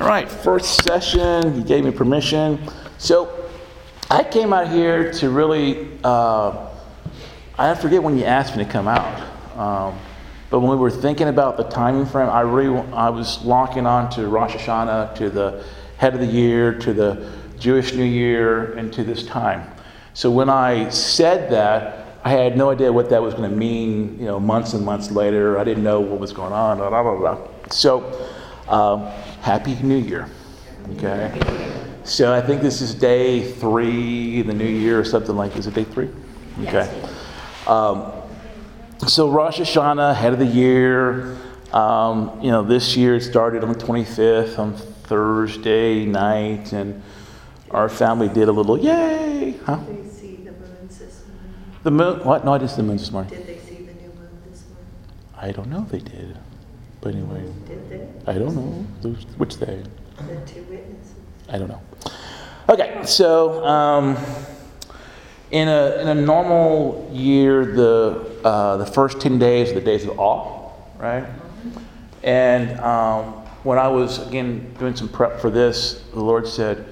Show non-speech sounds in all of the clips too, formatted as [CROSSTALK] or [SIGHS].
All right, first session, you gave me permission. So I came out here to really, uh, I forget when you asked me to come out. Um, but when we were thinking about the timing frame, I really, I was locking on to Rosh Hashanah, to the head of the year, to the Jewish New Year, and to this time. So when I said that, I had no idea what that was going to mean, you know, months and months later. I didn't know what was going on, blah, blah, blah. So, um, Happy New Year. Okay? So I think this is day three in the new year or something like this. Is it day three? Okay. Um, so Rosh Hashanah, head of the year. Um, you know, this year it started on the 25th, on Thursday night, and our family did a little yay. Huh? Did they see the moons this morning? The moon? What? No, I didn't see the moon this morning. Did they see the new moon this morning? I don't know if they did. But anyway. Did they? I don't know. Which they? The two witnesses. I don't know. Okay, so um, in, a, in a normal year, the, uh, the first 10 days are the days of awe, right? And um, when I was, again, doing some prep for this, the Lord said,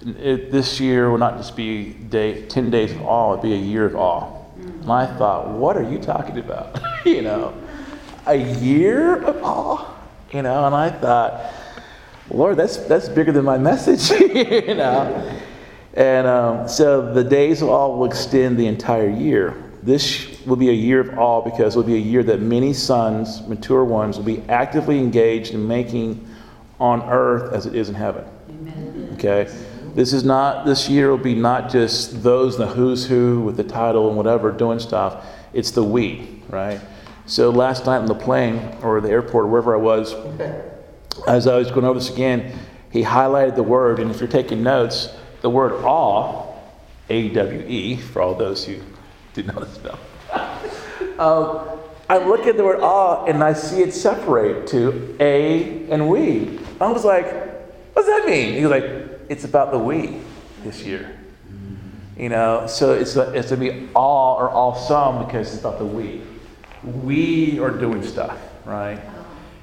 this year will not just be day, 10 days of awe, it'll be a year of awe. And I thought, what are you talking about? [LAUGHS] you know, a year of awe? You know, and I thought, Lord, that's, that's bigger than my message, [LAUGHS] you know. And um, so the days of awe will extend the entire year. This will be a year of awe because it will be a year that many sons, mature ones, will be actively engaged in making on earth as it is in heaven. Amen. Okay? This is not, this year will be not just those, the who's who with the title and whatever doing stuff. It's the we, right? So last night on the plane or the airport or wherever I was, as I was going over this again, he highlighted the word, and if you're taking notes, the word awe, A W E, for all those who didn't know this [LAUGHS] stuff. um, I look at the word awe and I see it separate to a and we. I was like, what does that mean? He was like, it's about the we this year. You know, so it's, it's going to be all or all some because it's about the we. We are doing stuff, right?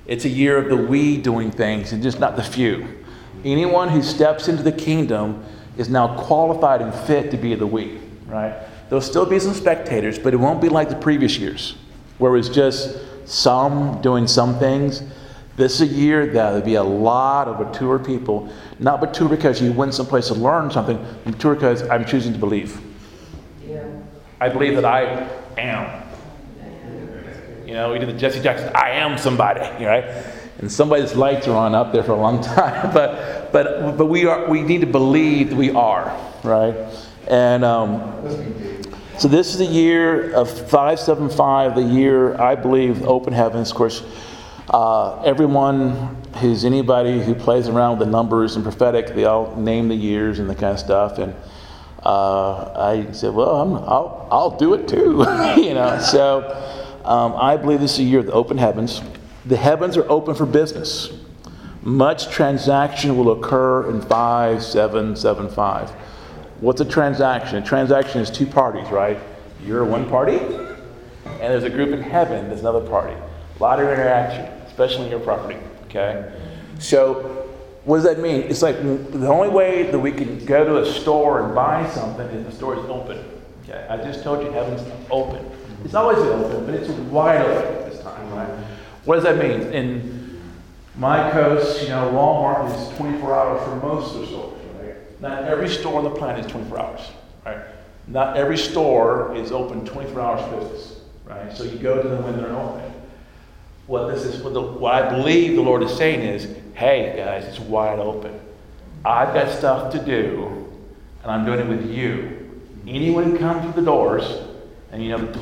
It's a year of the we doing things and just not the few. Anyone who steps into the kingdom is now qualified and fit to be the we, right? There'll still be some spectators, but it won't be like the previous years, where it's just some doing some things. This is a year that there'll be a lot of mature people, not mature because you went someplace to learn something, mature because I'm choosing to believe. Yeah. I believe that I am. You know, we did the Jesse Jackson, I am somebody, [LAUGHS] right? And somebody's lights are on up there for a long [LAUGHS] time. But, but, but we, are, we need to believe we are, right? And um, so this is the year of 575, the year, I believe, open heavens. Of course, uh, everyone who's anybody who plays around with the numbers and prophetic, they all name the years and the kind of stuff. And uh, I said, well, i will I'll do it too, [LAUGHS] you know. So um, I believe this is a year of the open heavens. The heavens are open for business. Much transaction will occur in 5775. What's a transaction? A transaction is two parties, right? You're one party, and there's a group in heaven that's another party. A lot of interaction, especially in your property, okay? So, what does that mean? It's like the only way that we can go to a store and buy something is the store is open. Okay? I just told you heaven's open. It's always open, but it's wide open this time, right? What does that mean? In my coast, you know, Walmart is 24 hours for most of the stores, right? Not every store on the planet is 24 hours, right? Not every store is open 24 hours business, right? So you go to them when they're open. What this is, what, the, what I believe the Lord is saying is, hey guys, it's wide open. I've got stuff to do, and I'm doing it with you. Anyone who comes through the doors, and you know,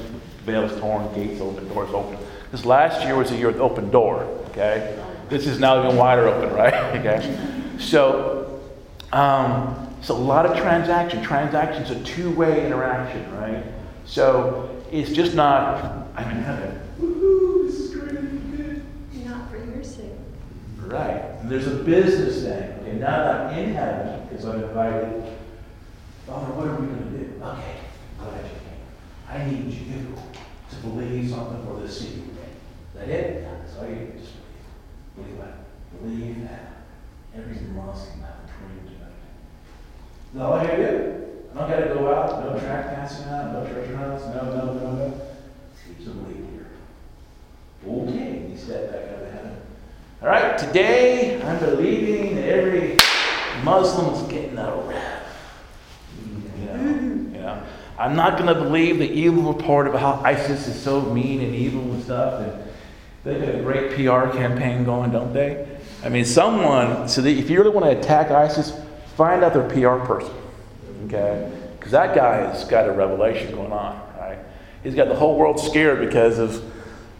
veils torn, gates open, doors open. This last year was a year with open door, okay? This is now even wider open, [LAUGHS] right? okay? So, um, so a lot of transaction. Transaction's a two-way interaction, right? So it's just not, I'm in heaven. Woohoo, this is great. Not for your sake. Right. And there's a business thing. Okay, now that I'm in heaven, because I'm invited, Father, what are we going to do? Okay, glad you. I need you to believe something for this city. Is that it? That's all you just believe. Believe that. Believe that. Every Muslim have a prayer tonight. That's all I gotta do. I don't gotta go out, no track dancing out, no church runs, no, no, no, no. Sleep some late here. Okay, he stepped back out of heaven. All right, today I'm believing that every Muslim's getting a rap. You know, you know, I'm not going to believe the evil report about how ISIS is so mean and evil and stuff. And they got a great PR campaign going, don't they? I mean, someone, so if you really want to attack ISIS, find out their PR person. Okay? Because that guy has got a revelation going on, right? He's got the whole world scared because of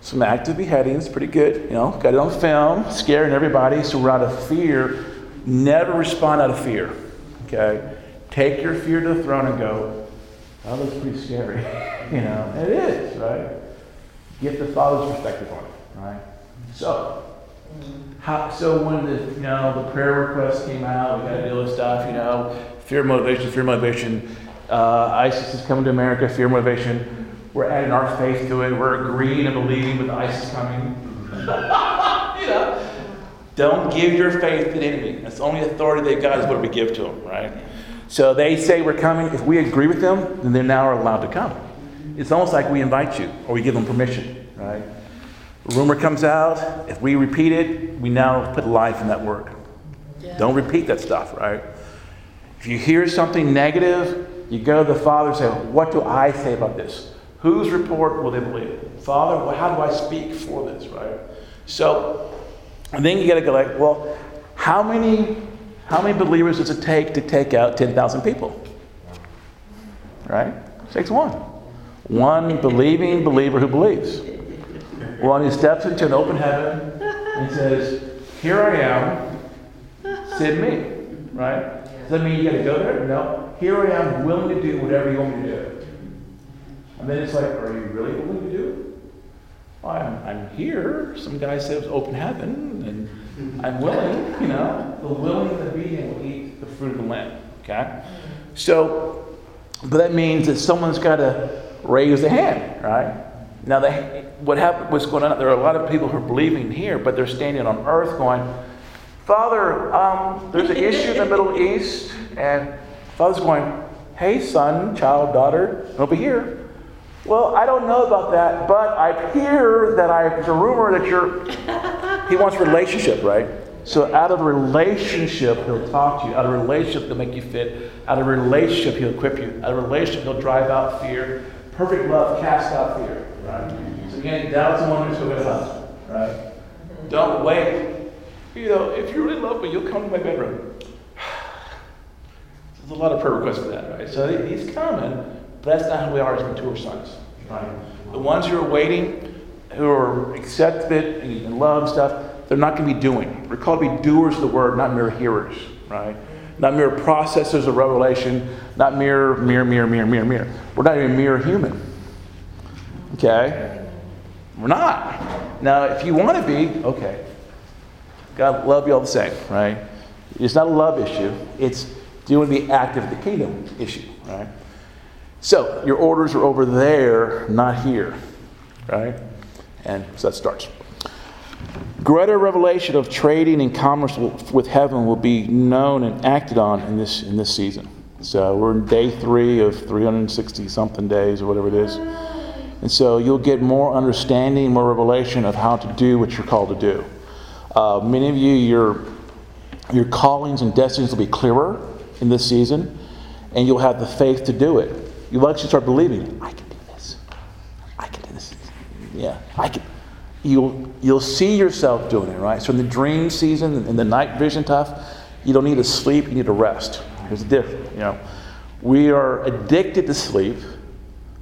some active beheadings, pretty good, you know, got it on film, scaring everybody. So we're out of fear. Never respond out of fear. Okay? Take your fear to the throne and go, that looks pretty scary. [LAUGHS] you know, it is, right? Get the Father's perspective on it, right? So, how, so when the you know the prayer request came out, we got to deal with stuff. You know, fear motivation, fear motivation. Uh, ISIS is coming to America. Fear motivation. We're adding our faith to it. We're agreeing and believing with ISIS coming. [LAUGHS] you know, don't give your faith to the enemy. That's the only authority they've got is what we give to them, right? So they say we're coming. If we agree with them, then they now are allowed to come. It's almost like we invite you or we give them permission, right? A rumor comes out. If we repeat it, we now put life in that word. Yeah. Don't repeat that stuff, right? If you hear something negative, you go to the Father and say, What do I say about this? Whose report will they believe? Father, well, how do I speak for this, right? So, and then you got to go like, well, how many, how many believers does it take to take out 10,000 people? Right? It takes one. One believing believer who believes. One who steps into an open heaven and says, Here I am, send me. Right? Does that mean you got to go there? No. Here I am, willing to do whatever you want me to do. And then it's like, Are you really willing to do it? Well, I'm, I'm here. Some guy was open heaven, and I'm willing, you know. The willing and obedient will eat the fruit of the land. Okay? So, but that means that someone's got to raise a hand, right? Now, they, what happened, what's going on? There are a lot of people who are believing here, but they're standing on earth going, Father, um, there's an issue in the Middle East, and Father's going, Hey, son, child, daughter, over here. Well, I don't know about that, but I hear that I, there's a rumor that you're. He wants relationship, right? So out of relationship, he'll talk to you. Out of relationship, he'll make you fit. Out of relationship, he'll equip you. Out of relationship, he'll drive out fear. Perfect love casts out fear. Right? So again, doubts and wonders go with us. Right? Don't wait. You know, if you really love me, you'll come to my bedroom. [SIGHS] There's a lot of prayer requests for that, right? So he's coming, but that's not who we are as mature sons. Right? The ones who are waiting, who are accepted and love stuff, they're not going to be doing. We're called to be doers of the word, not mere hearers, right? Not mere processors of revelation, not mere, mere, mere, mere, mere, mere. We're not even mere human. Okay? We're not. Now, if you want to be, okay. God love you all the same, right? It's not a love issue. It's do you want to be active in the kingdom issue, right? So your orders are over there, not here, right? And so that starts. Greater revelation of trading and commerce with heaven will be known and acted on in this in this season. So we're in day three of 360 something days or whatever it is. And so you'll get more understanding, more revelation of how to do what you're called to do. Uh, many of you, your, your callings and destinies will be clearer in this season, and you'll have the faith to do it. You'll actually start believing, I can do this. I can do this. Yeah, I can. You'll, you'll see yourself doing it, right? So in the dream season, in the night vision stuff, you don't need to sleep, you need to rest. There's a difference, you know. We are addicted to sleep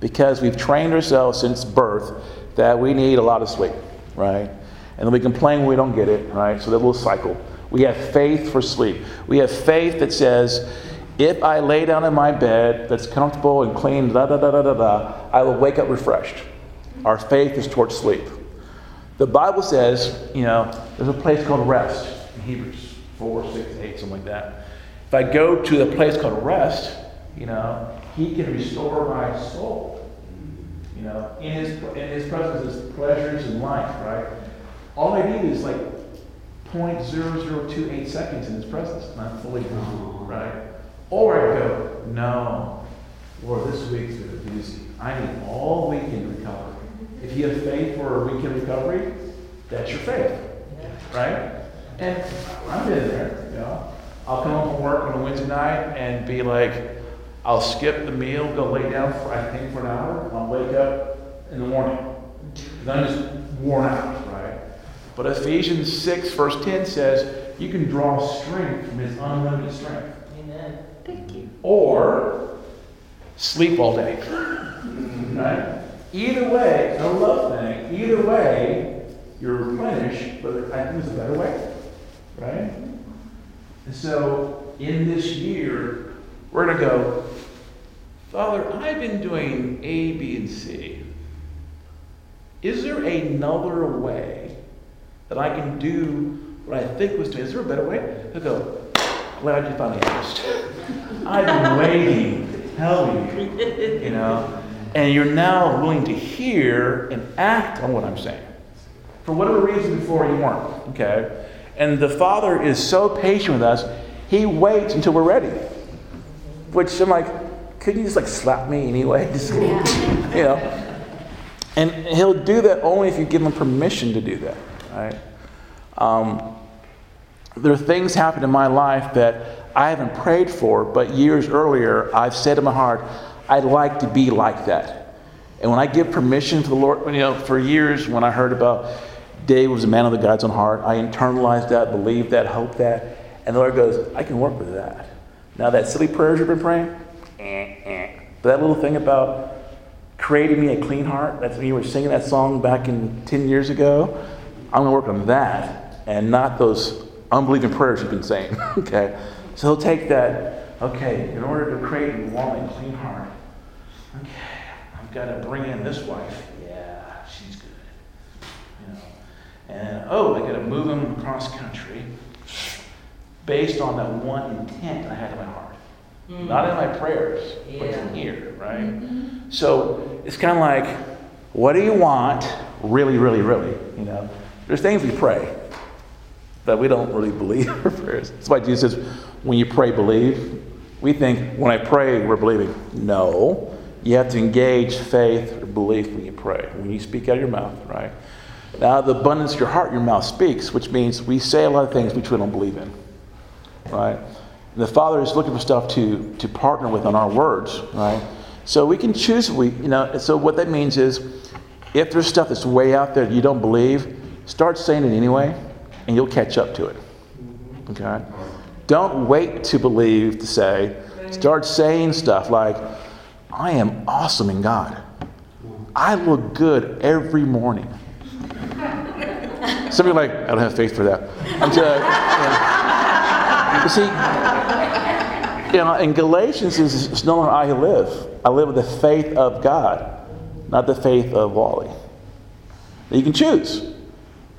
because we've trained ourselves since birth that we need a lot of sleep, right? And then we complain when we don't get it, right? So that little cycle. We have faith for sleep. We have faith that says, if I lay down in my bed that's comfortable and clean, da da da da da da, I will wake up refreshed. Our faith is towards sleep. The Bible says, you know, there's a place called rest in Hebrews 4, 6, 8, something like that. If I go to the place called rest, you know, he can restore my soul. You know, in his, in his presence is pleasures and life, right? All I need is like 0.0028 seconds in His presence, and I'm fully gone, right? Or I go, no, Lord, this week's been busy. I need all weekend recovery. If you have faith for a weekend recovery, that's your faith, right? And I've been there, you know. I'll come home from work on a Wednesday night and be like, I'll skip the meal, go lay down for I think for an hour, and I'll wake up in the morning. And I'm just worn out, right? But Ephesians 6, verse 10 says, you can draw strength from his unlimited strength. Amen. Thank you. Or sleep all day. [LAUGHS] Right? Either way, a love thing. Either way, you're replenished, but I think there's a better way. Right? And so in this year, we're going to go, Father, I've been doing A, B, and C. Is there another way that I can do what I think was doing? Is there a better way? He'll go, glad you finally asked. I've been waiting to tell you, you know, and you're now willing to hear and act on what I'm saying. For whatever reason before you weren't, okay? And the Father is so patient with us, He waits until we're ready. Which I'm like, couldn't you just like slap me anyway? [LAUGHS] Just, you know? And He'll do that only if you give Him permission to do that, right? Um, there are things happen in my life that I haven't prayed for, but years earlier I've said in my heart, I'd like to be like that. And when I give permission to the Lord, you know, for years when I heard about Dave was a man of the God's own heart, I internalized that, believed that, hoped that, and the Lord goes, I can work with that. Now that silly prayers you've been praying, eh, eh. But that little thing about creating me a clean heart, that's when you were singing that song back in 10 years ago. I'm going to work on that and not those unbelieving prayers you've been saying. [LAUGHS] okay? So he'll take that, okay, in order to create a warm and clean heart, okay, I've got to bring in this wife. Yeah, she's good. You know. And oh, I got to move him across country based on that one intent I had in my heart. Mm. Not in my prayers, but Yeah. in here, right? So it's kind of like, what do you want? Really, really, really. You know, there's things we pray that we don't really believe [LAUGHS] our prayers. That's why Jesus says, when you pray, believe. We think when I pray, we're believing. No, you have to engage faith or belief when you pray. When you speak out of your mouth, right? Now, the abundance of your heart, your mouth speaks, which means we say a lot of things which we don't believe in, right? And the Father is looking for stuff to to partner with on our words, right? So we can choose. We, you know. So what that means is, if there's stuff that's way out there you don't believe, start saying it anyway, and you'll catch up to it. Okay? Don't wait to believe to say. Start saying stuff like, I am awesome in God. I look good every morning. Some are like, I don't have faith for that. I'm just, you know. You see, you know, in Galatians, it's, it's no longer I who live. I live with the faith of God, not the faith of Wally. You can choose.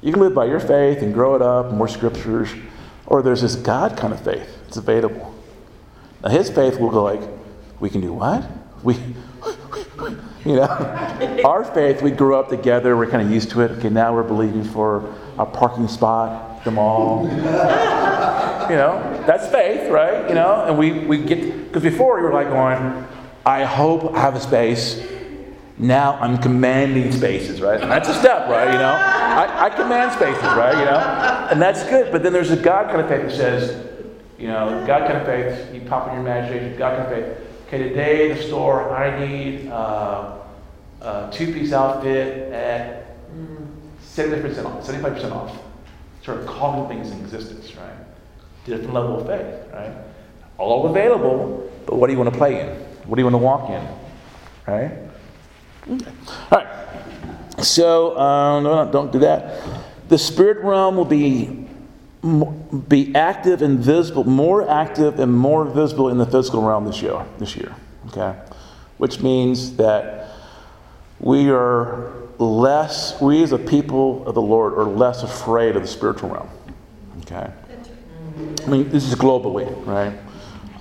You can live by your faith and grow it up, more scriptures, or there's this God kind of faith. It's available. Now, his faith will go like, we can do what? We, you know, our faith, we grew up together. We're kind of used to it. Okay, now we're believing for a parking spot the mall. you know, that's faith, right? You know, and we, we get, because before we were like going, I hope I have a space. Now I'm commanding spaces, right? And that's a step, right? You know, I, I command spaces, right? You know, and that's good. But then there's a God kind of faith that says, you know, God kind of faith. You pop in your imagination. God kind of faith. Okay, today the store, I need uh, a two-piece outfit at seventy percent off, seventy-five percent off. Sort of calling things in existence, right? Different level of faith, right? All available, but what do you want to play in? What do you want to walk in, right? All right. So um, no, don't do that. The spirit realm will be be active and visible, more active and more visible in the physical realm this year. This year, okay, which means that we are less. We as a people of the Lord are less afraid of the spiritual realm. Okay. I mean, this is globally, right?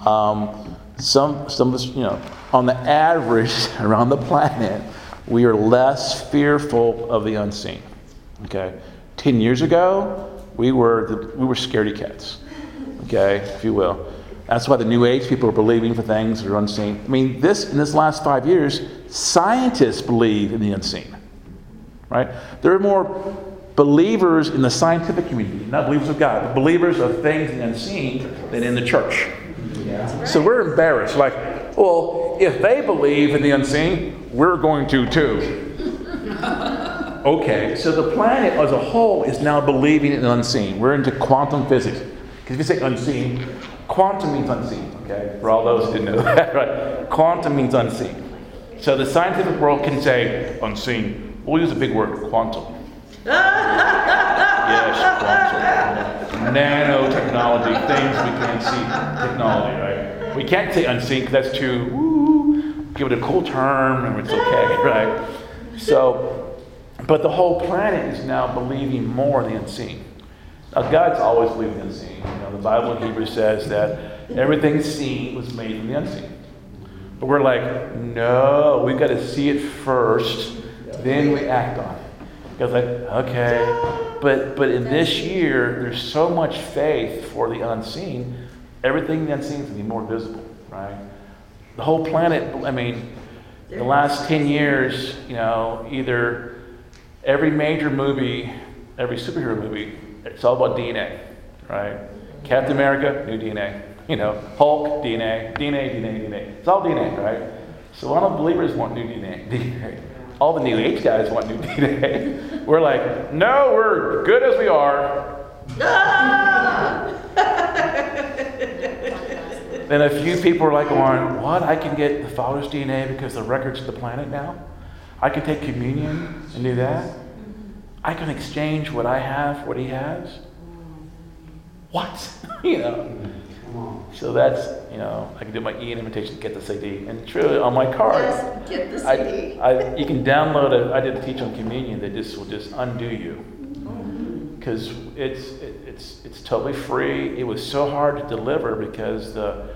Um, some, some of us, you know, on the average [LAUGHS] around the planet, we are less fearful of the unseen. Okay, ten years ago, We were the, we were scaredy cats, okay, if you will. That's why the New Age people are believing for things that are unseen. I mean, this in this last five years, scientists believe in the unseen, right? There are more believers in the scientific community, not believers of God, but believers of things unseen than in the church. Yeah. So we're embarrassed. Like, well, if they believe in the unseen, we're going to too. Okay, so the planet as a whole is now believing in the unseen. We're into quantum physics. Because if you say unseen, quantum means unseen, okay? For all those who didn't know [LAUGHS] that, right? Quantum means unseen. So the scientific world can say unseen. We'll use a big word, quantum. [LAUGHS] yes, quantum. Nanotechnology, things we can't see, technology, right? We can't say unseen because that's too, woo, give it a cool term and it's okay, [LAUGHS] right? So, but the whole planet is now believing more in the unseen. Now, God's always believed in the unseen. You know, the Bible in Hebrews says that everything seen was made from the unseen. But we're like, no, we've got to see it first, then we act on it. God's like, okay. But but in this year, there's so much faith for the unseen. Everything the unseen is to be more visible, right? The whole planet, I mean, the last 10 years, you know, either every major movie, every superhero movie, it's all about DNA, right? Captain America, new DNA. You know, Hulk, DNA, DNA, DNA, DNA. It's all DNA, right? So all the believers want new DNA. DNA. All the new age guys want new DNA. We're like, no, we're good as we are. then a few people are like going, what? I can get the Father's DNA because the records of the planet now? I can take communion and do that? I can exchange what I have for what he has? What? [LAUGHS] you know? So that's, you know, I can do my Ian invitation, to get the CD. And truly, on my card, Yes, get the I, CD. I, you can download it. I did a teach on communion that just will just undo you. Because it's, it, it's, it's totally free. It was so hard to deliver because the,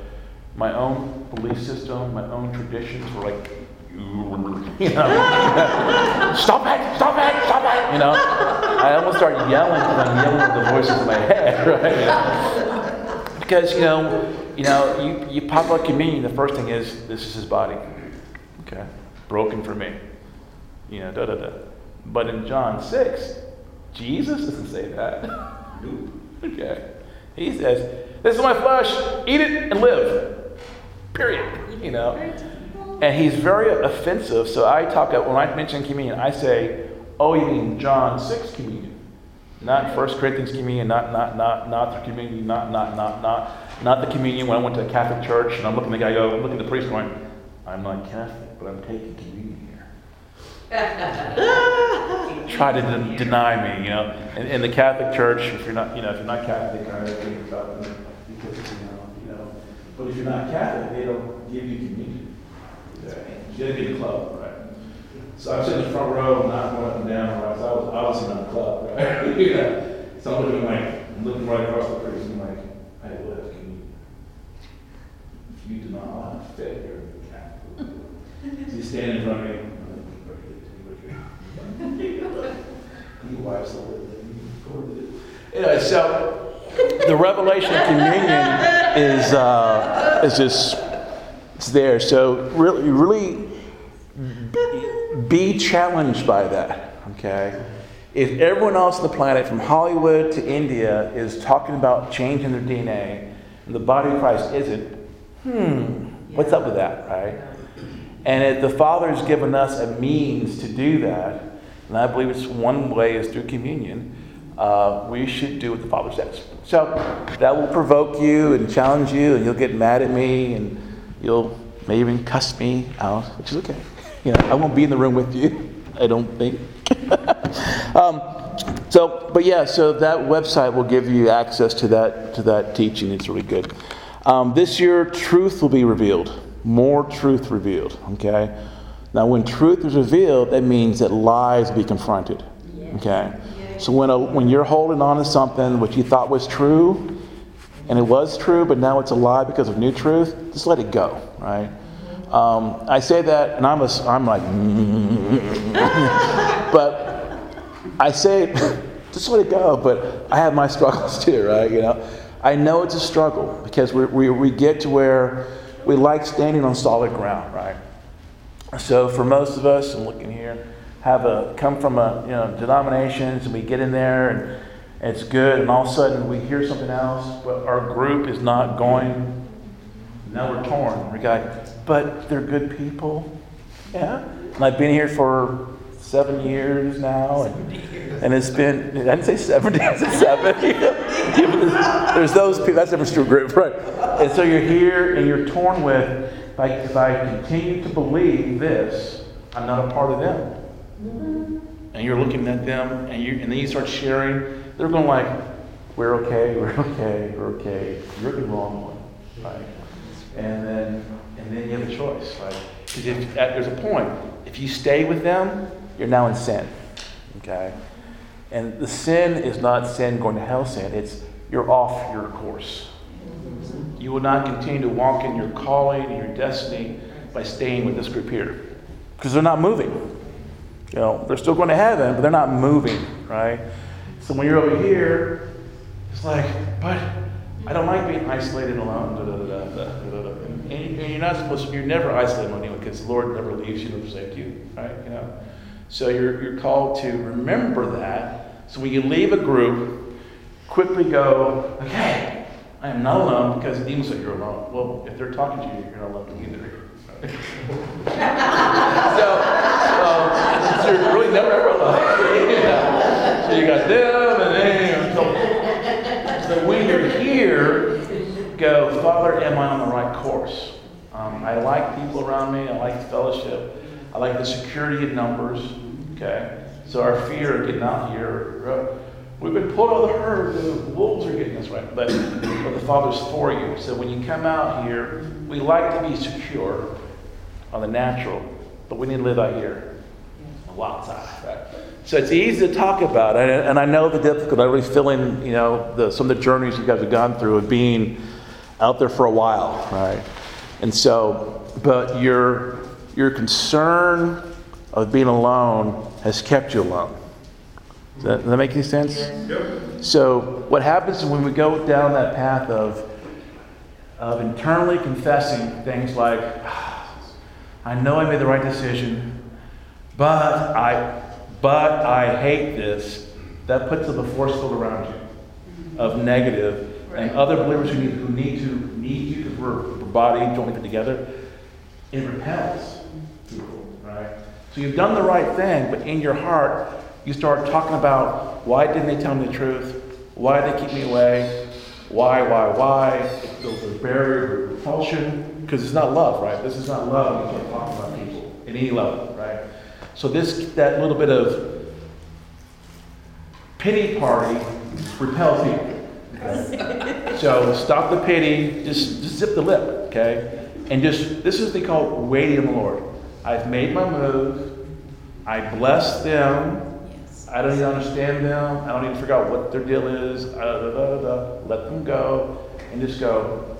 my own belief system, my own traditions were like, you know, [LAUGHS] stop it, stop it, stop it. You know, I almost start yelling because I'm yelling with the voices in my head, [LAUGHS] right? Because you know, you know, you, you pop up communion. The first thing is this is his body, okay, broken for me. You know, da da da. But in John six, Jesus doesn't say that. [LAUGHS] okay, he says, "This is my flesh. Eat it and live." Period. You know. And he's very offensive. So I talk when I mention communion, I say, "Oh, you mean John six communion, not First Corinthians communion, not not not not the communion, not not not not not the communion when I went to a Catholic church and I'm looking at the guy go, I'm looking at the priest going, I'm not Catholic, but I'm taking communion here. [LAUGHS] Try to de- deny me, you know. In, in the Catholic Church, if you're not, you know, if you're not Catholic, I think about because you know, you know. But if you're not Catholic, they don't give you communion. You gotta be in the club, right? So I'm sitting in the front row, not going up and down, right? So I was obviously not in the club, right? [LAUGHS] you know. So I'm looking like, I'm looking right across the and I'm like, will have communion. If you do not fit, you're a Catholic. So you stand in front of me. You wives the word. Anyway, so the revelation of communion is uh, is just it's there. So really, really be challenged by that. Okay. If everyone else on the planet, from Hollywood to India, is talking about changing their DNA, and the body of Christ isn't, hmm, what's up with that, right? And if the Father has given us a means to do that, and I believe it's one way is through communion, uh, we should do what the Father says. So that will provoke you and challenge you, and you'll get mad at me, and you'll maybe even cuss me out, which is okay. You know, I won't be in the room with you, I don't think. [LAUGHS] um, so, but yeah, so that website will give you access to that to that teaching. It's really good. Um, this year, truth will be revealed. More truth revealed. Okay. Now, when truth is revealed, that means that lies will be confronted. Okay. So when a, when you're holding on to something which you thought was true, and it was true, but now it's a lie because of new truth, just let it go. Right. Um, I say that, and I'm a, I'm like, [LAUGHS] but I say [LAUGHS] just let it go. But I have my [LAUGHS] struggles too, right? You know, I know it's a struggle because we, we, we get to where we like standing on solid ground, right? So for most of us, I'm looking here, have a come from a you know denominations, and we get in there and it's good, and all of a sudden we hear something else, but our group is not going. Now we're torn. We got, but they're good people, yeah. And I've been here for seven years now, and, and it's been, I didn't say 70, I said seven. [LAUGHS] there's those people, that's a different group, right? And so you're here and you're torn with, like, if I continue to believe this, I'm not a part of them. Mm-hmm. And you're looking at them, and, you, and then you start sharing, they're going like, we're okay, [LAUGHS] we're okay, we're okay. You're the wrong one, right? And then, and then you have a choice, right? Because uh, there's a point, if you stay with them, you're now in sin. Okay? And the sin is not sin going to hell sin, it's you're off your course. You will not continue to walk in your calling and your destiny by staying with this group here. Because they're not moving. You know, they're still going to heaven, but they're not moving, right? So when you're over here, it's like, but I don't like being isolated alone. Da, da, da, and, you're not supposed to, you're never isolated alone because the Lord never leaves you nor forsakes you, right? You know? So you're, you're called to remember that. So when you leave a group, quickly go, okay, I am not alone because demon said you're alone. Well, if they're talking to you, you're not alone either. [LAUGHS] so, so you're really never ever alone. So you got them, and then so, so when you're here, go, Father, am I on the right course? Um, I like people around me. I like fellowship. I like the security in numbers. Okay? So our fear of getting out here, we've been pulled out of the herd, the wolves are getting us right. But, but the Father's for you. So when you come out here, we like to be secure on the natural, but we need to live out here a wild side, right? So it's easy to talk about, and, and I know the difficulty. I really feeling, you know, the, some of the journeys you guys have gone through of being out there for a while, right? And so, but your your concern of being alone has kept you alone. Does that, does that make any sense? Yep. So, what happens when we go down that path of, of internally confessing things like, ah, I know I made the right decision, but I, but I hate this, that puts up a force field around you of negative, and other believers who need, who need to need you because we're, we're body put together, it repels people, right? So you've done the right thing, but in your heart, you start talking about why didn't they tell me the truth? Why did they keep me away? Why, why, why? It builds a barrier of repulsion because it's not love, right? This is not love. You can't talk about people at any level, right? So this, that little bit of pity party repels people. [LAUGHS] Okay? so stop the pity. Just, just zip the lip, okay? And just this is they call waiting on the Lord. I've made my move. I bless them. Yes. I don't even understand them. I don't even figure out what their deal is. Uh, Let them go and just go,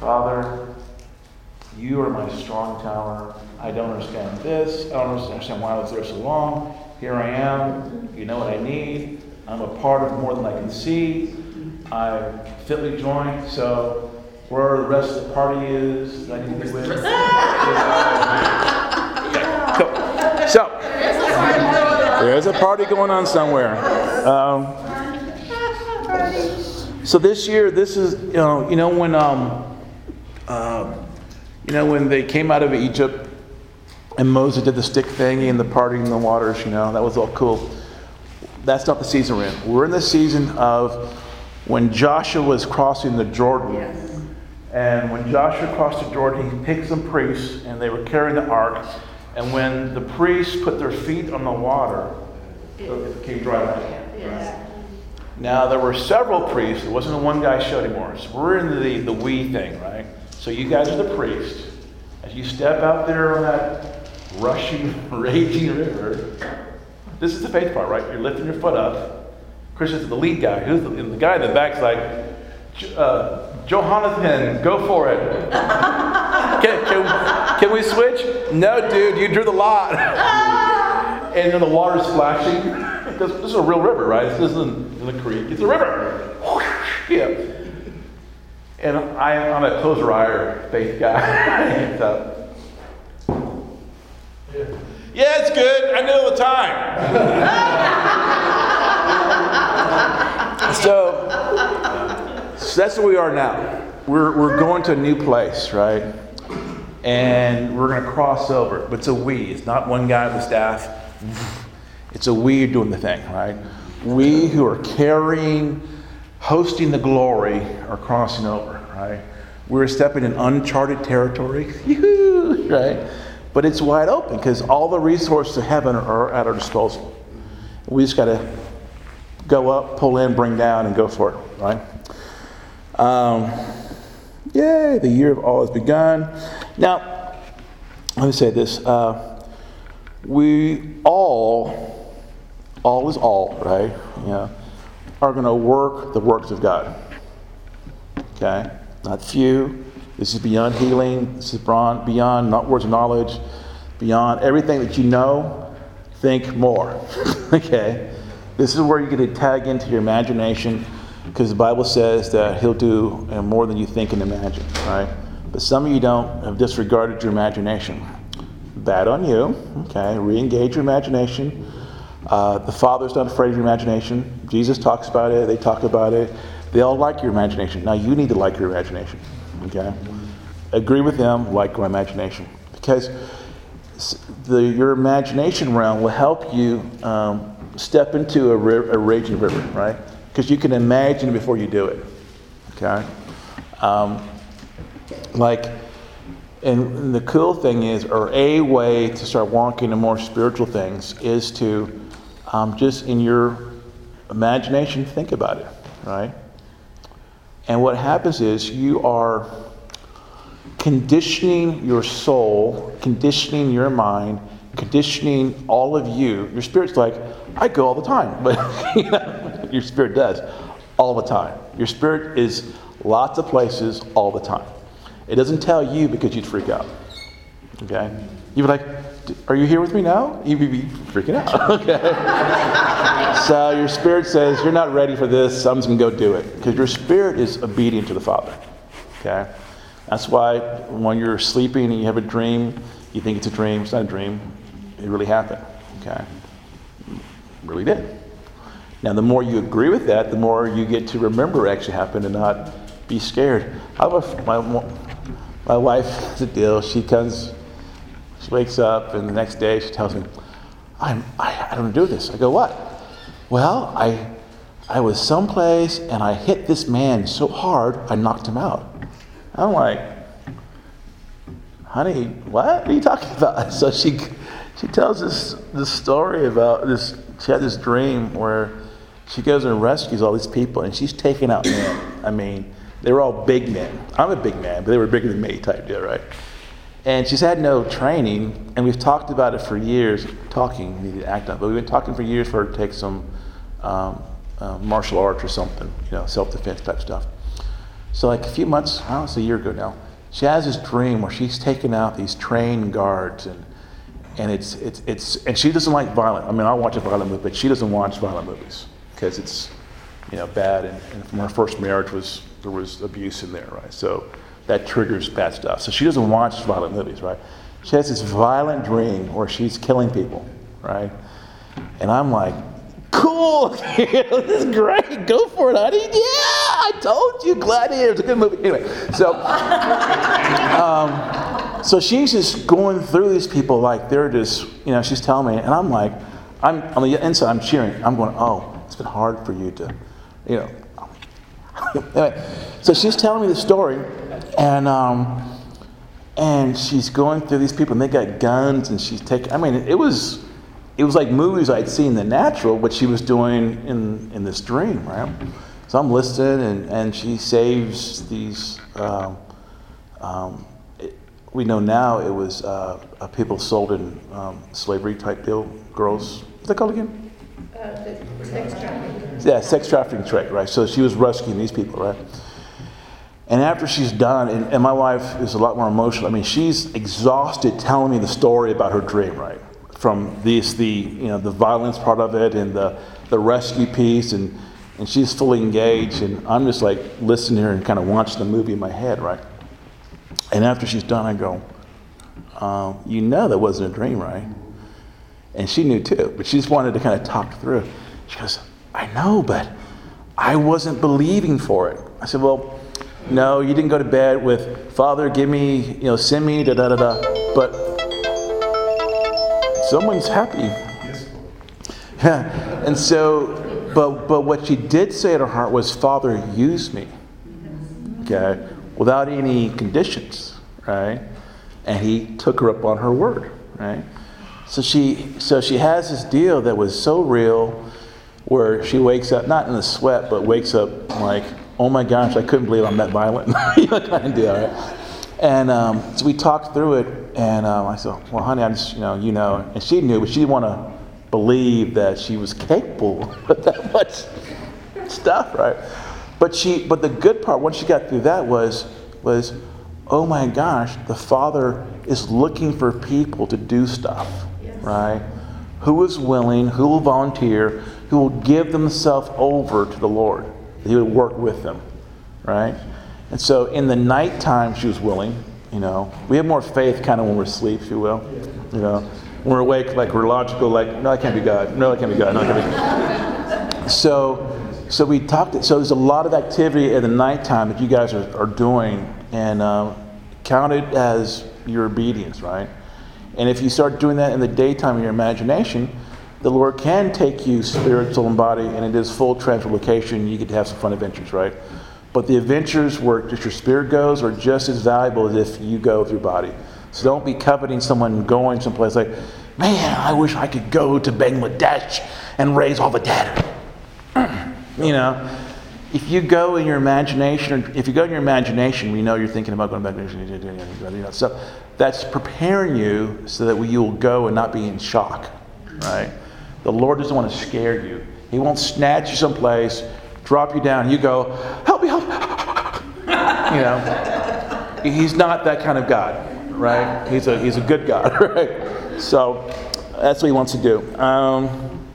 Father, you are my strong tower. I don't understand this. I don't understand why I was there so long. Here I am. You know what I need. I'm a part of more than I can see. I'm fitly joined. So where the rest of the party is I need to be with. so, there's a party going on somewhere. Um, so this year, this is you know you know when um, uh, you know when they came out of Egypt and Moses did the stick thingy and the parting in the waters. You know that was all cool. That's not the season we're in. We're in the season of when Joshua was crossing the Jordan. Yes and when Joshua crossed the Jordan, he picked some priests, and they were carrying the ark. And when the priests put their feet on the water, it became dry land. Now, there were several priests. It wasn't a one guy show anymore. So we're in the, the we thing, right? So you guys are the priests. As you step out there on that rushing, [LAUGHS] raging river, this is the faith part, right? You're lifting your foot up. Christian's the lead guy. Who's the, the guy in the back's like, uh, Johanathan, go for it. [LAUGHS] can, can, can we switch? No, dude, you drew the lot. [LAUGHS] and then the water's splashing. Because this is a real river, right? This isn't in a creek, it's a river. Yeah. And I, I'm a closer eye faith guy. yeah, it's good. I know the time. so, so that's where we are now. We're, we're going to a new place, right? And we're going to cross over. But it's a we. It's not one guy with staff. It's a we doing the thing, right? We who are carrying, hosting the glory are crossing over, right? We're stepping in uncharted territory, [LAUGHS] right? But it's wide open because all the resources of heaven are at our disposal. We just got to go up, pull in, bring down, and go for it, right? Um, yay, the year of all has begun. Now, let me say this. Uh, we all, all is all, right? Yeah, are going to work the works of God. Okay? Not few. This is beyond healing. This is beyond, beyond not words of knowledge, beyond everything that you know. Think more. [LAUGHS] okay? This is where you get to tag into your imagination because the Bible says that He'll do uh, more than you think and imagine, right? But some of you don't have disregarded your imagination. Bad on you. Okay? Re engage your imagination. Uh, the Father's not afraid of your imagination. Jesus talks about it, they talk about it. They all like your imagination. Now you need to like your imagination. Okay? Agree with them, like your imagination. Because the, your imagination realm will help you um, step into a, a, raging river, right? Because you can imagine before you do it. Okay? Um, like, and the cool thing is, or a way to start walking in more spiritual things is to um, just in your imagination think about it, right? And what happens is you are conditioning your soul, conditioning your mind, conditioning all of you. Your spirit's like, I go all the time, but [LAUGHS] you know, your spirit does all the time. Your spirit is lots of places all the time. It doesn't tell you because you'd freak out. Okay? You'd be like, Are you here with me now? You'd be freaking out. [LAUGHS] okay? so your spirit says, You're not ready for this, so I'm just going to go do it. Because your spirit is obedient to the Father. Okay? That's why when you're sleeping and you have a dream, you think it's a dream. It's not a dream. It really happened. Okay? Really did. Now, the more you agree with that, the more you get to remember it actually happened and not be scared. I have my, my wife has a deal. She comes, she wakes up, and the next day she tells me, I'm, I, I don't do this. I go, what? Well, I, I was someplace and I hit this man so hard I knocked him out. I'm like, honey, what are you talking about? [LAUGHS] So she, she tells this, this story about this. She had this dream where she goes and rescues all these people, and she's taking out men. I mean, they were all big men. I'm a big man, but they were bigger than me type deal, right? And she's had no training, and we've talked about it for years. Talking, we need to act on it, but we've been talking for years for her to take some um, uh, martial arts or something, you know, self-defense type stuff. So, like a few months, I don't know, it's a year ago now, she has this dream where she's taking out these trained guards, and and it's it's it's and she doesn't like violent. I mean, I watch a violent movie, but she doesn't watch violent movies because it's you know bad. And, and from her first marriage was there was abuse in there, right? So that triggers bad stuff. So she doesn't watch violent movies, right? She has this violent dream where she's killing people, right? And I'm like, cool, [LAUGHS] this is great, go for it, honey. Yeah, I told you, Gladiator, it's a good movie. Anyway, so, [LAUGHS] um, so she's just going through these people like they're just, you know, she's telling me, and I'm like, I'm on the inside, I'm cheering. I'm going, oh, it's been hard for you to, you know. [LAUGHS] anyway, so she's telling me the story, and um, and she's going through these people, and they got guns, and she's taking. I mean, it was it was like movies I'd seen the natural, what she was doing in in this dream, right? So I'm listening, and and she saves these. Um, um, it, we know now it was uh, uh, people sold in um, slavery type deal, girls. What's that called again? Uh, sex trafficking. Yeah, sex trafficking trade, right? So she was rescuing these people, right? And after she's done, and, and, my wife is a lot more emotional. I mean, she's exhausted telling me the story about her dream, right? from this the you know the violence part of it and the the rescue piece and and she's fully engaged and I'm just like listening to her and kind of watching the movie in my head, right? And after she's done, I go, um, "You know that wasn't a dream, right?" And she knew too, but she just wanted to kind of talk through. She goes, "I know, but I wasn't believing for it." I said, "Well." No, you didn't go to bed with, Father, give me, you know, send me, da da da da. But someone's happy. Yeah. [LAUGHS] and so, but, but what she did say in her heart was, Father, use me. Okay? Without any conditions, right? And he took her up on her word, right? So she, so she has this deal that was so real where she wakes up, not in a sweat, but wakes up like, oh my gosh, I couldn't believe I'm that violent. [LAUGHS] you know, kind of deal, right? And um, so we talked through it, and um, I said, well, honey, I just, you know, you know. And she knew, but she didn't want to believe that she was capable [LAUGHS] of that much stuff, right? But she, but the good part, once she got through that, was, was, oh my gosh, the Father is looking for people to do stuff, yes. right? Who is willing, who will volunteer, who will give themselves over to the Lord. He would work with them, right? And so in the nighttime, she was willing. You know, we have more faith kind of when we're asleep, if you will. You know, when we're awake, like we're logical, like no, that can't be God. No, that can't be God. No, that can't be God. [LAUGHS] So, so we talked. So there's a lot of activity in the nighttime that you guys are, are doing, and uh, count it as your obedience, right? And if you start doing that in the daytime in your imagination, the Lord can take you spirit, soul, and body, and it is full translocation. You get to have some fun adventures, right? But the adventures where just your spirit goes are just as valuable as if you go with your body. So don't be coveting someone going someplace like, man, I wish I could go to Bangladesh and raise all the dead. [CLEARS THROAT] you know, if you go in your imagination, or if you go in your imagination, we know you're thinking about going to you know, so that's preparing you so that you will go and not be in shock, right? The Lord doesn't want to scare you. He won't snatch you someplace, drop you down, you go, help me, help [LAUGHS] you know, he's not that kind of God, right? He's a, he's a good God, [LAUGHS] right? So that's what he wants to do. Um,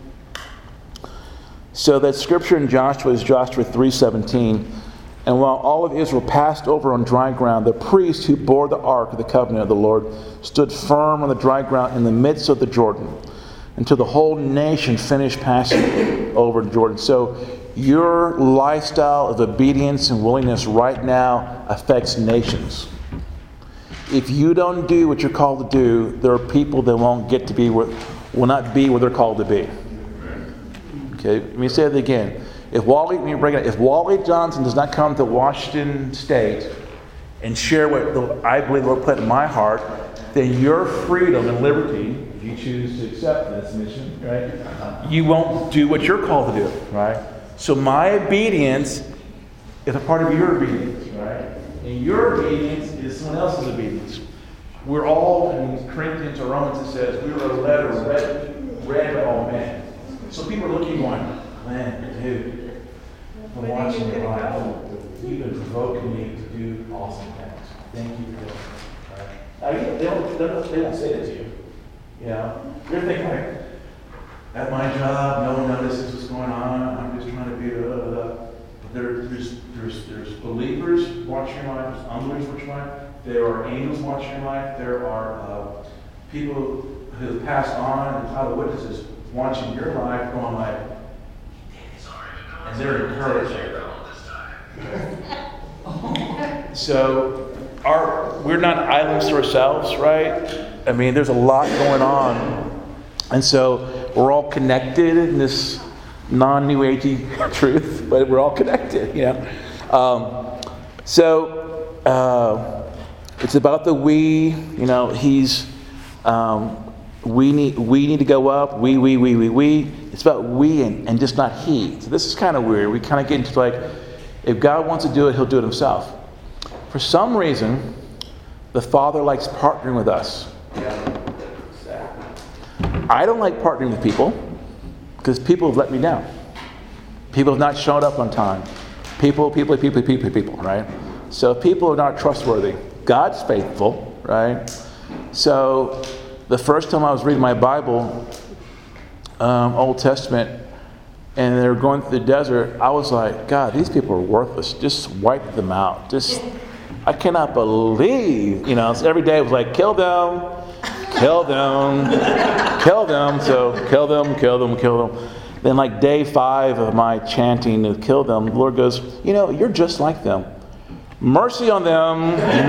so that scripture in Joshua is Joshua 3.17. And while all of Israel passed over on dry ground, the priest who bore the ark of the covenant of the Lord stood firm on the dry ground in the midst of the Jordan until the whole nation finished passing over Jordan. So your lifestyle of obedience and willingness right now affects nations. If you don't do what you're called to do, there are people that won't get to be where, will not be where they're called to be. Okay, let me say it again. If Wally, let me break it, if Wally Johnson does not come to Washington State and share what I believe the Lord put in my heart, then your freedom and liberty you choose to accept this mission, right, uh-huh. you won't do what you're called to do, right? So my obedience is a part of your obedience, right? And your obedience is someone else's obedience. We're all, in Corinthians or Romans, it says, we were a letter read, read by all men. So people are looking going, man, dude, I'm watching your life. You've been provoking me to do awesome things. Thank you for that. Right? They, don't, they, don't, they don't say that to you. You know, you're thinking like, at my job, no one notices what's going on. I'm just trying to be blah, blah, blah. But there, there's, there's, there's believers watching your life. There's unbelievers watching your life. There are angels watching your life. There are uh, people who have passed on and other witnesses watching your life going like, and they're encouraging. so our, we're not islands to ourselves, right? I mean, there's a lot going on. And so we're all connected in this non New Agey [LAUGHS] truth, but we're all connected, you know. Um, so uh, it's about the we, you know, he's, um, we, need, we need to go up, we, we, we, we, we. It's about we and, and just not he. So this is kind of weird. We kind of get into like, if God wants to do it, he'll do it himself. For some reason, the Father likes partnering with us. I don't like partnering with people because people have let me down. People have not shown up on time. People, people, people, people, people, right? So people are not trustworthy. God's faithful, right? So the first time I was reading my Bible, um, Old Testament, and they were going through the desert, I was like, God, these people are worthless. Just wipe them out. Just, I cannot believe, you know, so every day it was like, kill them, kill them, kill them. So kill them, kill them, kill them. Then, like day five of my chanting to kill them, the Lord goes, You know, you're just like them. Mercy on them,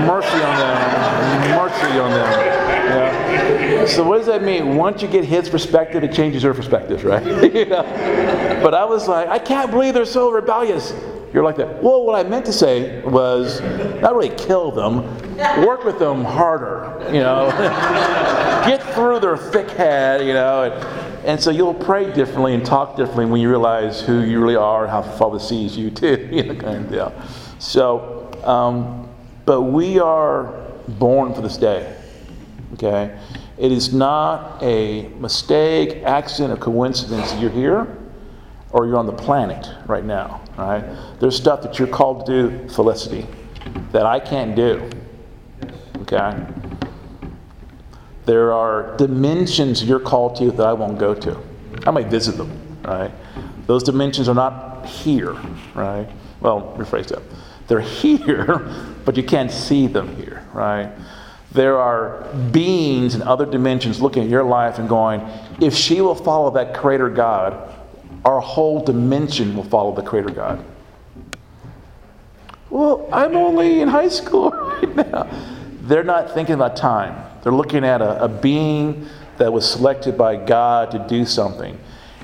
mercy on them, mercy on them. Yeah. So what does that mean? Once you get his perspective, it changes your perspective, right? [LAUGHS] you know? But I was like, I can't believe they're so rebellious. You're like that. Well, what I meant to say was not really kill them, work with them harder, you know. [LAUGHS] get through their thick head, you know. And, and, so you'll pray differently and talk differently when you realize who you really are and how the Father sees you [LAUGHS] too, you know, kind of deal. So um, but we are born for this day. Okay? It is not a mistake, accident, or coincidence that you're here or you're on the planet right now. Right? There's stuff that you're called to do, Felicity, that I can't do. Okay? There are dimensions you're called to that I won't go to. I might visit them, right? Those dimensions are not here, right? Well, rephrase that. They're [LAUGHS] here, but you can't see them here, right? There are beings in other dimensions looking at your life and going, if she will follow that Creator God, our whole dimension will follow the Creator God. Well, I'm only in high school [LAUGHS] right now. They're not thinking about time. They're looking at a, a being that was selected by God to do something.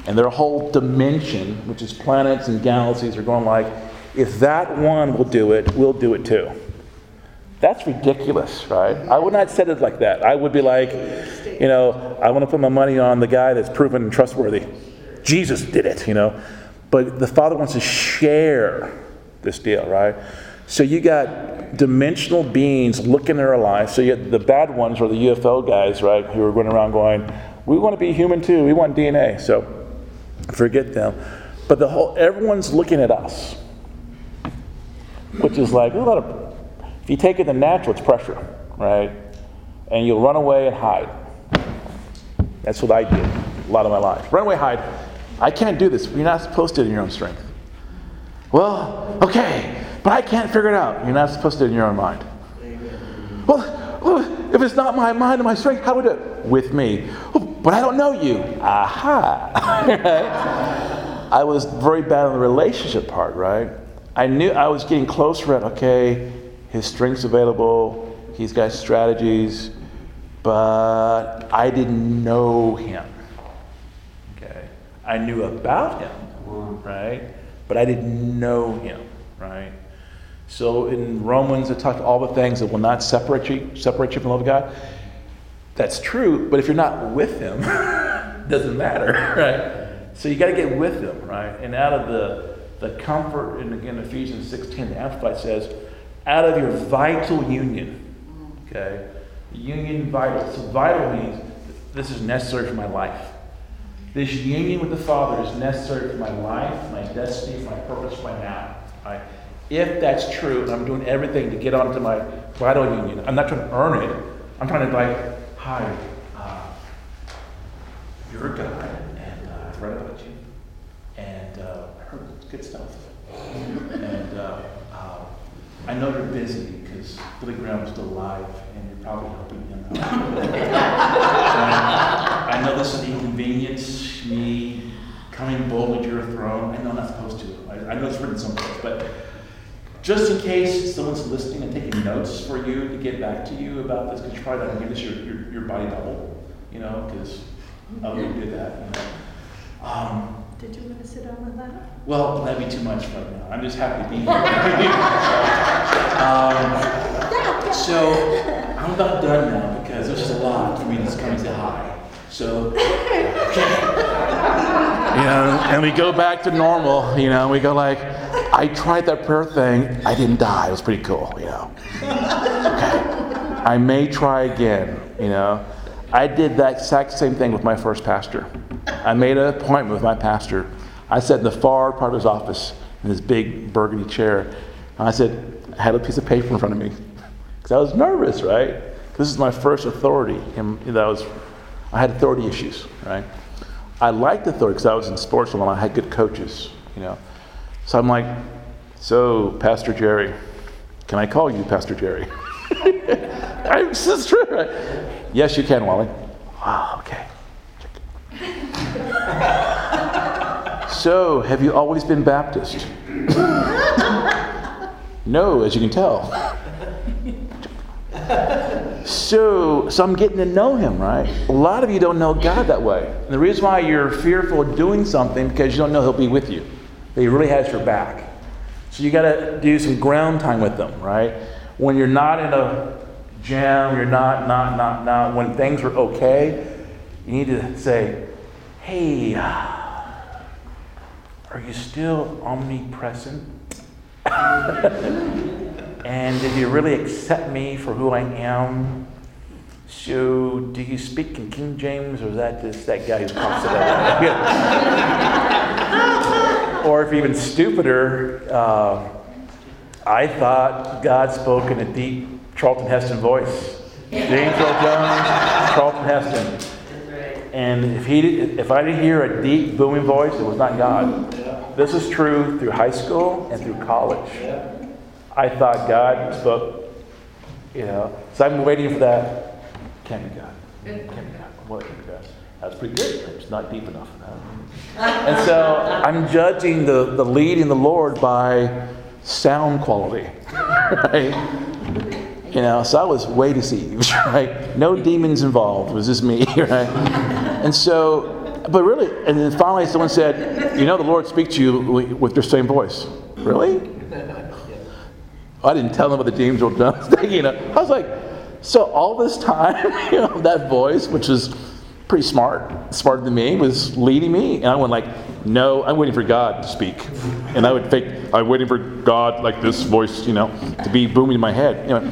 And their whole dimension, which is planets and galaxies, are going like, if that one will do it, we'll do it too. That's ridiculous, right? I would not say it like that. I would be like, you know, I want to put my money on the guy that's proven trustworthy. Jesus did it, you know. But the Father wants to share this deal, right? So you got dimensional beings looking at our lives. So you the bad ones are the UFO guys, right, who are going around going, we want to be human too. We want DNA. So forget them. But the whole everyone's looking at us which is like a lot of, if you take it the natural, it's pressure, right? And you'll run away and hide. That's what I did a lot of my life. Run away, hide. I can't do this. You're not supposed to in your own strength. Well, okay, but I can't figure it out. You're not supposed to in your own mind. Well, if it's not my mind and my strength, how would it? With me. Oh, but I don't know you. Aha. [LAUGHS] I was very bad on the relationship part, right? I knew I was getting closer at, okay, his strength's available, he's got strategies, but I didn't know him. Okay. I knew about him, right? But I didn't know him, right? So in Romans, it talks all the things that will not separate you, separate you from the love of God. That's true, but if you're not with him, it [LAUGHS] doesn't matter, [LAUGHS] right? So you got to get with him, right? And out of the the comfort, and again, Ephesians 6.10, the Amplified says, out of your vital union. Okay? Union vital. So vital means this is necessary for my life. This union with the Father is necessary for my life, my destiny, my purpose, my now. Right? If that's true, and I'm doing everything to get onto my vital union, I'm not trying to earn it. I'm trying to like, hi, uh, you're a guy, and uh, I've read about you and uh, I heard good stuff. and uh, uh, I know you're busy because Billy Graham's still alive and you're probably helping him out. I know this is an inconvenience, me coming boldly to your throne. I know I'm not supposed to. I, I know it's written someplace, but just in case someone's listening and taking notes for you to get back to you about this, because you probably don't give this your, your, your body double, you know, because other people did that. You know. Um, did you want to sit down with that? Well, that'd be too much right now. I'm just happy to be here. [LAUGHS] um, so I'm about done now because there's just a lot for me to just come and say hi. So, okay. You know, and we go back to normal, you know, we go like, I tried that prayer thing, I didn't die. It was pretty cool, you know. Okay. I may try again, you know. I did that exact same thing with my first pastor. I made an appointment with my pastor. I sat in the far part of his office in his big burgundy chair. And I said, I had a piece of paper in front of me because I was nervous, right? This is my first authority. And that was, I had authority issues, right? I liked authority because I was in sports and I had good coaches, you know. So I'm like, so Pastor Jerry, can I call you Pastor Jerry? [LAUGHS] I, this is true. Right? Yes, you can, Wally. Wow, okay. so, have you always been Baptist? [LAUGHS] no, as you can tell. so, so I'm getting to know him, right? A lot of you don't know God that way. And the reason why you're fearful of doing something because you don't know He'll be with you. That He really has your back. So you got to do some ground time with them, right? When you're not in a jam, you're not, not, not, not. When things are okay, you need to say, "Hey, are you still omnipresent?" [LAUGHS] And did you really accept me for who I am? So, do you speak in King James, or is that just that guy who about it? [LAUGHS] or if even stupider, uh, I thought God spoke in a deep Charlton Heston voice. James Earl Jones, Charlton Heston. And if he, did, if I didn't hear a deep booming voice, it was not God. This is true through high school and through college. I thought God spoke, you know. So I'm waiting for that. Can't be God. Can't be God. What can be God? That's pretty good. It's not deep enough. Um, and so I'm judging the, the lead in the Lord by sound quality. [LAUGHS] Right? You know, so I was way deceived, [LAUGHS] right? No demons involved. It was just me, [LAUGHS] right? And so, but really, and then finally someone said, you know, the Lord speaks to you with your same voice. Really? I didn't tell them about the Earl Jones thing, you know. I was like, so all this time, you know, that voice, which is pretty smart, smarter than me, was leading me. And I went like, no, I'm waiting for God to speak. And I would think, I'm waiting for God, like this voice, you know, to be booming in my head. Know.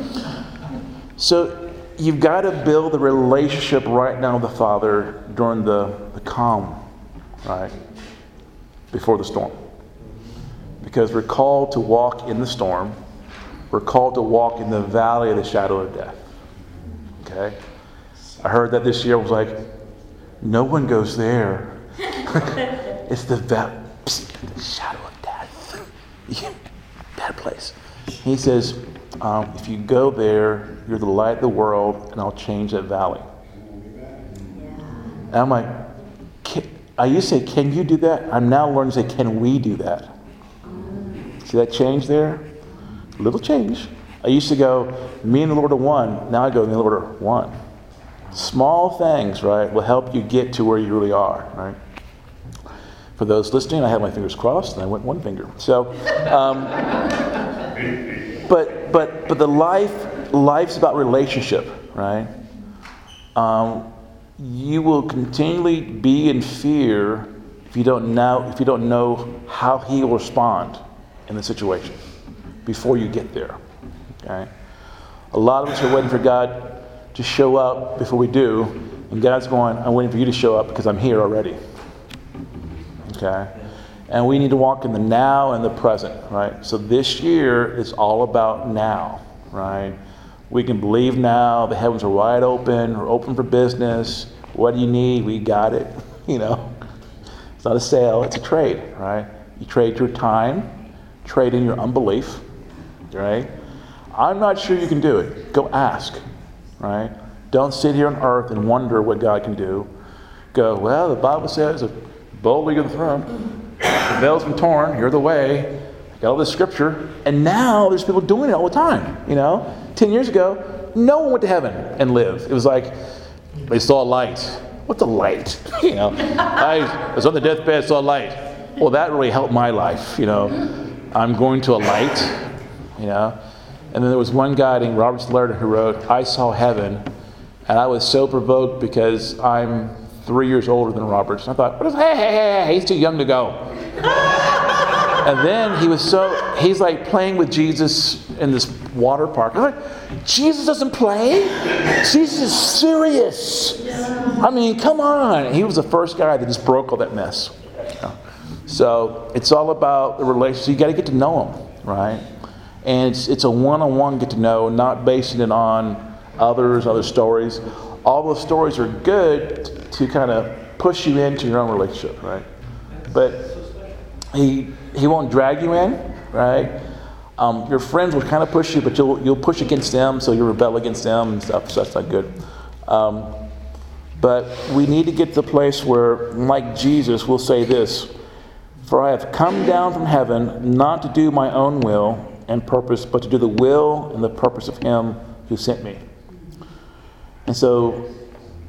So you've got to build the relationship right now with the Father during the, the calm, right? Before the storm. Because we're called to walk in the storm we're called to walk in the valley of the shadow of death. Okay? I heard that this year was like, no one goes there. [LAUGHS] it's the, va- the shadow of death. that place. He says, um, if you go there, you're the light of the world, and I'll change that valley. And I'm like, I used to say, can you do that? I'm now learning to say, can we do that? See that change there? little change. I used to go, me and the Lord are one. Now I go, me and the Lord are one. Small things, right, will help you get to where you really are, right? For those listening, I have my fingers crossed and I went one finger. So, um, but but but the life life's about relationship, right? Um, you will continually be in fear if you don't know if you don't know how he will respond in the situation before you get there. Okay? A lot of us are waiting for God to show up before we do, and God's going, I'm waiting for you to show up because I'm here already. Okay? And we need to walk in the now and the present, right? So this year is all about now, right? We can believe now, the heavens are wide open, we're open for business. What do you need? We got it. [LAUGHS] You know, it's not a sale, it's a trade, right? You trade your time, trade in your unbelief, right? I'm not sure you can do it. Go ask, right? Don't sit here on earth and wonder what God can do. Go, well, the Bible says, boldly to the throne. The veil's been torn. You're the way. got all this scripture. And now there's people doing it all the time. You know, 10 years ago, no one went to heaven and lived. It was like they saw a light. What's a light? [LAUGHS] you know, I was on the deathbed, saw a light. Well, that really helped my life. You know, I'm going to a light you know. And then there was one guy named Robert Lerner who wrote, I saw heaven, and I was so provoked because I'm three years older than Robert. And I thought, hey, hey, hey, hey, he's too young to go. [LAUGHS] and then he was so, he's like playing with Jesus in this water park. I'm like, Jesus doesn't play? Jesus is serious. I mean, come on. He was the first guy that just broke all that mess. So it's all about the relationship. You got to get to know him, right? And it's, it's a one on one get to know, not basing it on others, other stories. All those stories are good to kind of push you into your own relationship, right? But he he won't drag you in, right? Um, your friends will kind of push you, but you'll you'll push against them, so you rebel against them and stuff. So that's not good. Um, but we need to get to the place where, like Jesus, we'll say this For I have come down from heaven not to do my own will and purpose, but to do the will and the purpose of Him who sent me. And so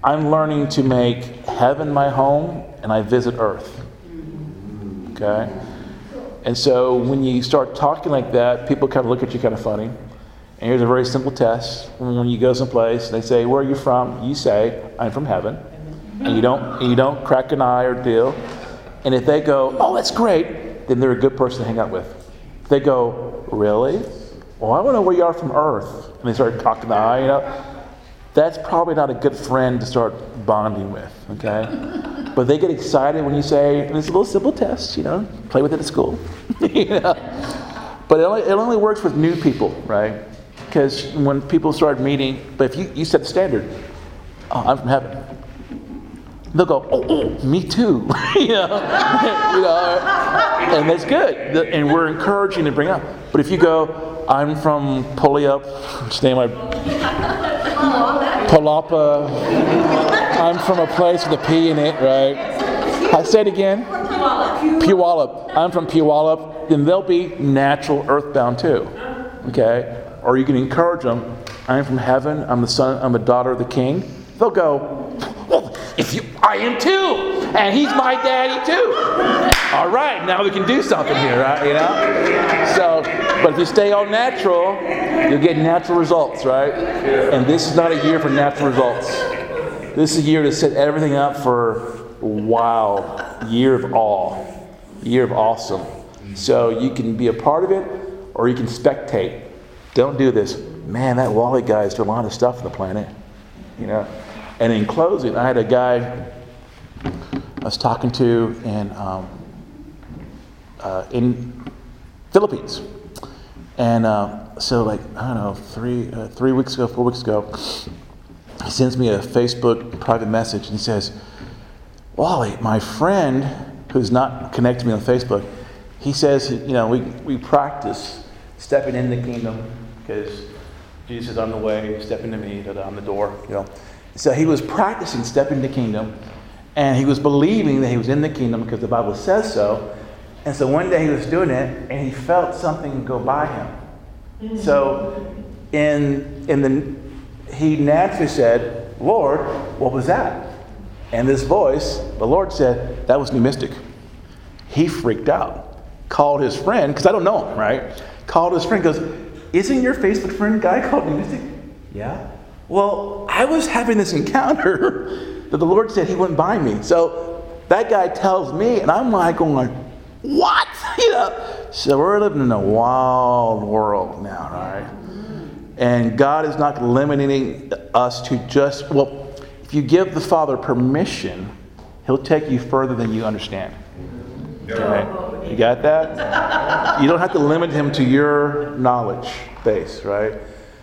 I'm learning to make heaven my home and I visit earth. Okay? And so when you start talking like that, people kind of look at you kind of funny. And here's a very simple test. When you go someplace, they say, "Where are you from?" You say, "I'm from heaven," and you don't and you don't crack an eye or deal. And if they go, "Oh, that's great," then they're a good person to hang out with. They go, "Really? Well, I want to know where you are from Earth," and they start cocking the eye, you know, that's probably not a good friend to start bonding with. Okay, [LAUGHS] but they get excited when you say, and "It's a little simple test, you know, play with it at school," [LAUGHS] you know. But it only, it only works with new people, right? Because when people start meeting, but if you, you set the standard, oh, I'm from heaven. They'll go, oh, oh me too. [LAUGHS] you, know? [LAUGHS] you know, and that's good. And we're encouraging to bring up. But if you go, I'm from Puyallup, just name my Palapa. I'm from a place with a P in it, right? I say it again. Puyallup. I'm from Puyallup. Then they'll be natural earthbound too. Okay? or you can encourage them. I'm from heaven. I'm the son. I'm a daughter of the King. They'll go. Well, if you, I am too, and he's my daddy too. All right, now we can do something here, right? You know. So, but if you stay all natural, you'll get natural results, right? And this is not a year for natural results. This is a year to set everything up for wow, year of awe, year of awesome. So you can be a part of it, or you can spectate. Don't do this. Man, that Wally guy is doing a lot of stuff on the planet. You know. And in closing, I had a guy I was talking to in um, uh, in Philippines, and uh, so like I don't know three uh, three weeks ago, four weeks ago, he sends me a Facebook private message and he says, "Wally, my friend who's not connected to me on Facebook, he says you know we we practice stepping in the kingdom." because Jesus is on the way, stepping to me, on the door, you know. So he was practicing stepping into the kingdom, and he was believing that he was in the kingdom because the Bible says so. And so one day he was doing it, and he felt something go by him. So in in the he naturally said, "Lord, what was that?" And this voice, the Lord said, "That was new mystic." He freaked out, called his friend because I don't know him, right? Called his friend, goes, isn't your Facebook friend guy called New Mystic?" Yeah. Well, I was having this encounter [LAUGHS] that the Lord said he wouldn't buy me. So that guy tells me, and I'm like going, what? [LAUGHS] You know. So we're living in a wild world now, right? And God is not limiting us to just, well, if you give the Father permission, He'll take you further than you understand. Okay? You got that? You don't have to limit him to your knowledge base, right?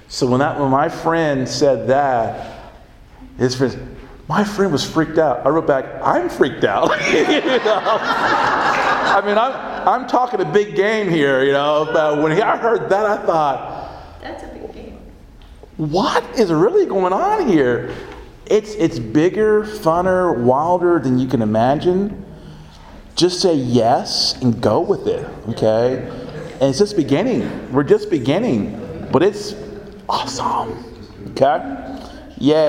So when that when my friend said that, his friend, my friend was freaked out. I wrote back, I'm freaked out. [LAUGHS] I mean, I'm I'm talking a big game here, you know. But when I heard that, I thought, that's a big game. What is really going on here? It's it's bigger, funner, wilder than you can imagine. Just say yes and go with it, okay? And it's just beginning. We're just beginning, but it's awesome, okay? Yay.